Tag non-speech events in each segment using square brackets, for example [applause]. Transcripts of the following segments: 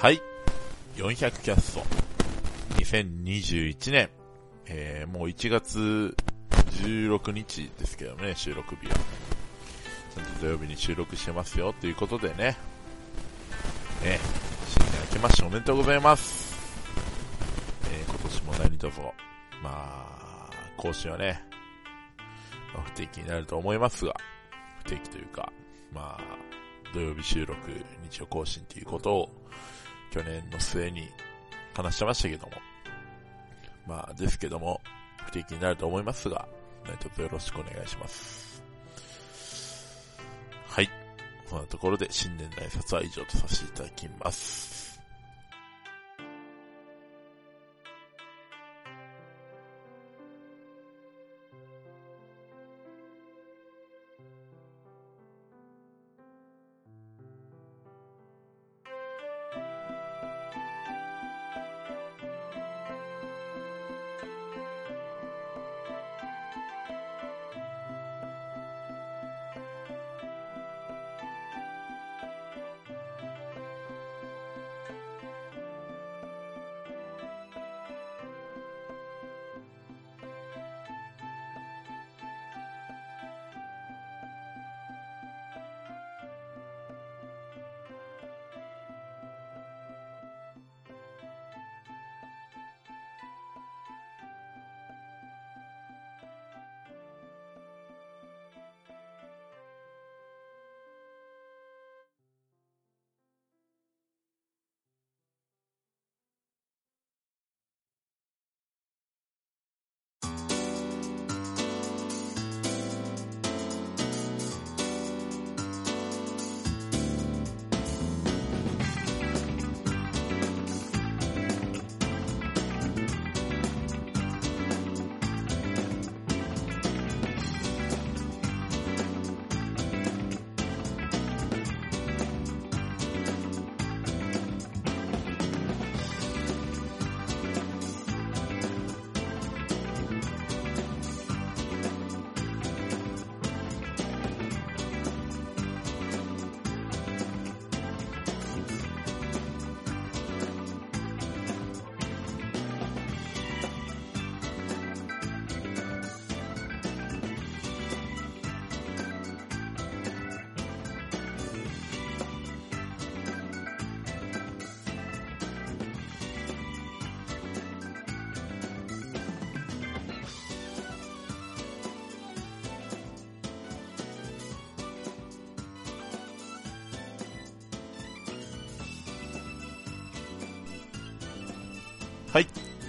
はい。400キャスト。2021年。えー、もう1月16日ですけどね、収録日は。ちゃんと土曜日に収録してますよ、ということでね。ね、新年明けましておめでとうございます。えー、今年も何卒、まあ、更新はね、まあ不定期になると思いますが、不定期というか、まあ、土曜日収録、日曜更新ということを、去年の末に話してましたけども、まあ、ですけども、不定期になると思いますが、何卒よろしくお願いします。はい。そんなところで新年の挨拶は以上とさせていただきます。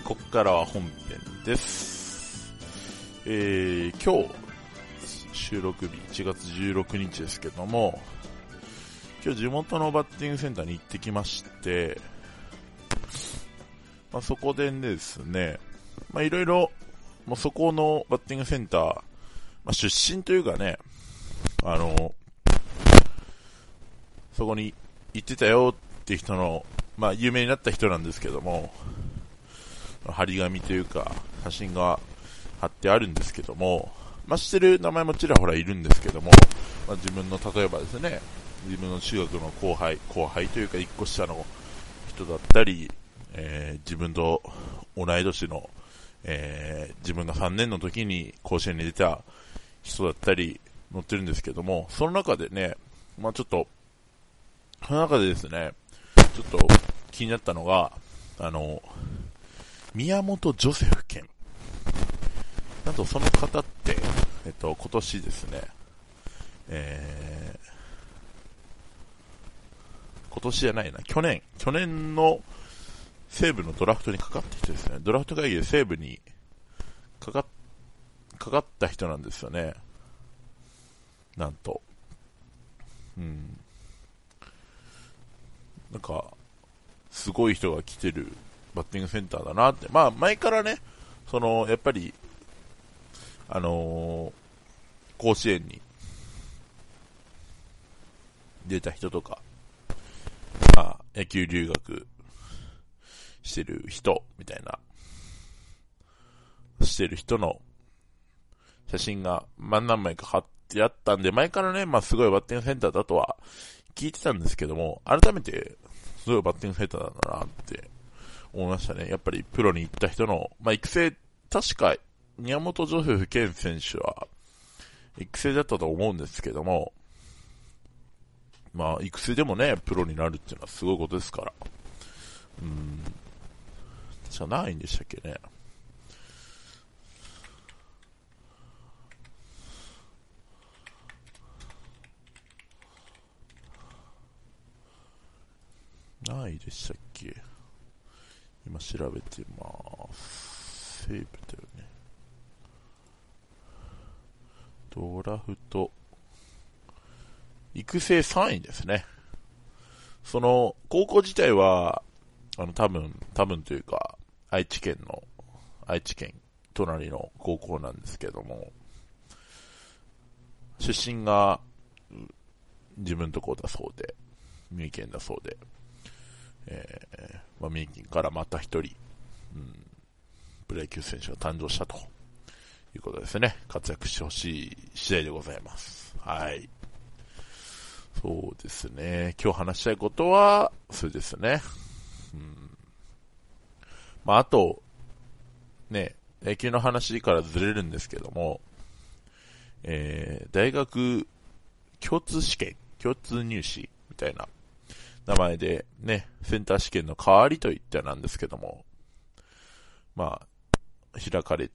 ここからは本編です。えー、今日、収録日1月16日ですけども、今日地元のバッティングセンターに行ってきまして、まあ、そこでですね、まあ、いろいろ、もうそこのバッティングセンター、まあ、出身というかね、あの、そこに行ってたよって人の、まあ、有名になった人なんですけども、張り紙というか、写真が貼ってあるんですけども、まあ、知ってる名前もちらほらいるんですけども、まあ、自分の、例えばですね、自分の中学の後輩、後輩というか一個下の人だったり、えー自分と同い年の、えー自分が3年の時に甲子園に出た人だったり載ってるんですけども、その中でね、まあちょっと、その中でですね、ちょっと気になったのが、あの、宮本ジョセフ県。なんとその方って、えっと、今年ですね、えー、今年じゃないな、去年、去年の西武のドラフトにかかった人ですね。ドラフト会議で西武にかか、かかった人なんですよね。なんと。うん。なんか、すごい人が来てるバッティングセンターだなって。まあ、前からね、その、やっぱり、あのー甲子園に出た人とか、まあ、野球留学してる人、みたいな、してる人の写真が、まあ、何枚か貼ってあったんで、前からね、まあ、すごいバッティングセンターだとは聞いてたんですけども、改めて、すごいバッティング下手なんだなって思いましたね。やっぱりプロに行った人の、まあ、育成、確か、宮本ジョセフ健選手は、育成だったと思うんですけども、まあ、育成でもね、プロになるっていうのはすごいことですから。うん。じゃないんでしたっけね。ないでしたっけ今調べてます。セーブだよね。ドラフト、育成3位ですね。その、高校自体は、あの、多分、多分というか、愛知県の、愛知県隣の高校なんですけども、出身が、自分とこだそうで、三重県だそうで、えー、まあ、三重県からまた一人、うん、プロ野球選手が誕生したということですね。活躍してほしい次第でございます。はい。そうですね。今日話したいことは、それですね。うん。まあ、あと、ね、野球の話からずれるんですけども、えー、大学共通試験、共通入試みたいな名前でね、センター試験の代わりといったなんですけども、まあ、開かれ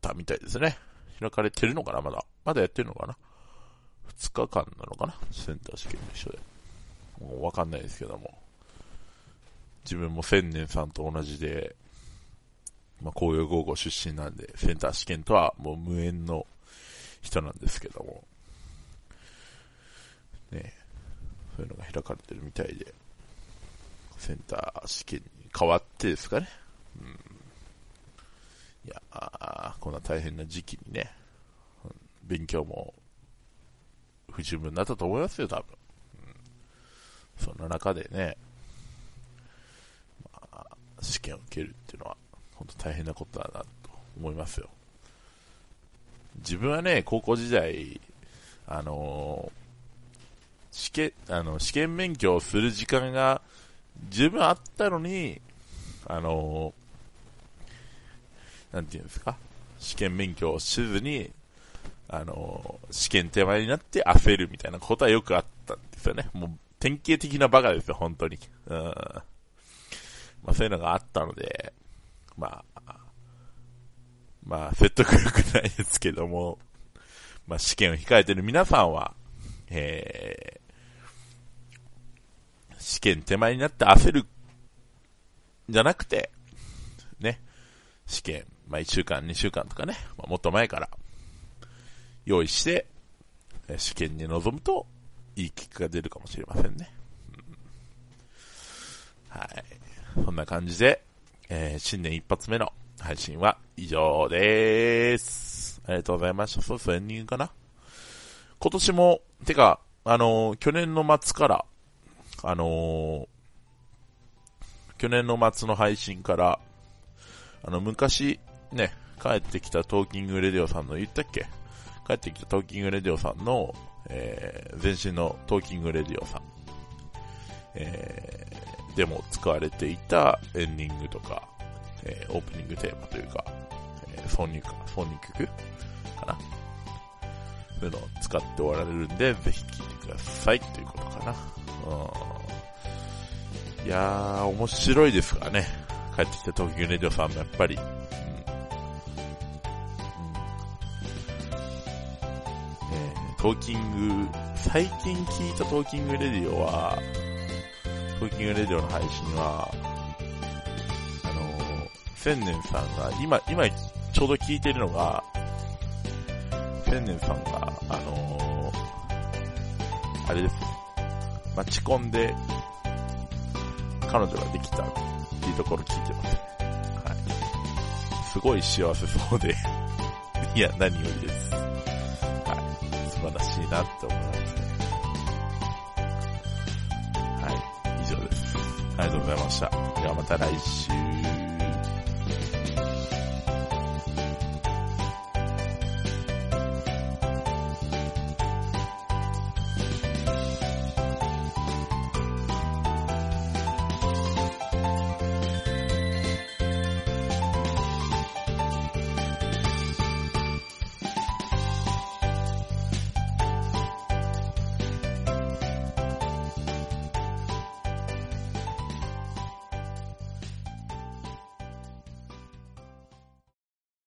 たみたいですね。開かれてるのかなまだ。まだやってるのかな ?2 日間なのかなセンター試験の一緒で。もうわかんないですけども。自分も千年さんと同じで、まあ、紅葉高校出身なんで、センター試験とはもう無縁の人なんですけども。ねそういうのが開かれてるみたいで、センター試験に変わってですかね。うん。いやこんな大変な時期にね、勉強も不十分になったと思いますよ、多分。うん、そんな中でね、まあ、試験を受けるっていうのは、本当大変なことだなと思いますよ。自分はね、高校時代、あの試験、あの、試験勉強する時間が十分あったのに、あの、なんていうんですか、試験勉強をしずに、あの、試験手前になって焦るみたいなことはよくあったんですよね。もう、典型的なバカですよ、本当に。うん。まあ、そういうのがあったので、まあ、まあ、説得力ないですけども、まあ、試験を控えてる皆さんは、え試験手前になって焦る、じゃなくて、ね、試験、まあ1週間、2週間とかね、まあ、もっと前から、用意して、試験に臨むと、いい結果が出るかもしれませんね。うん、はい。そんな感じで、えー、新年一発目の配信は以上です。ありがとうございました。そうそう、エンディングかな。今年も、てか、あのー、去年の末から、あのー、去年の末の配信から、あの、昔、ね、帰ってきたトーキングレディオさんの、言ったっけ？帰ってきたトーキングレディオさんの、えー、前身のトーキングレディオさん、えー、でも使われていたエンディングとか、えー、オープニングテーマというか、えー、挿入か、挿入曲かな？そういうのを使っておられるんで、ぜひ聴いてくださいということかな。うん。いやー、面白いですからね。帰ってきた東京レディオさんもやっぱり。うん。うん、えー、トーキング、最近聞いたトーキングレディオは、トーキングレディオの配信は、あのー、千年さんが、今、今ちょうど聞いてるのが、千年さんが、あの、あれです待ち込んで、彼女ができたっていうところ聞いてます。はい。すごい幸せそうで [laughs] いや、何よりです。はい。素晴らしいなって思いますね。はい。以上です。ありがとうございました。ではまた来週。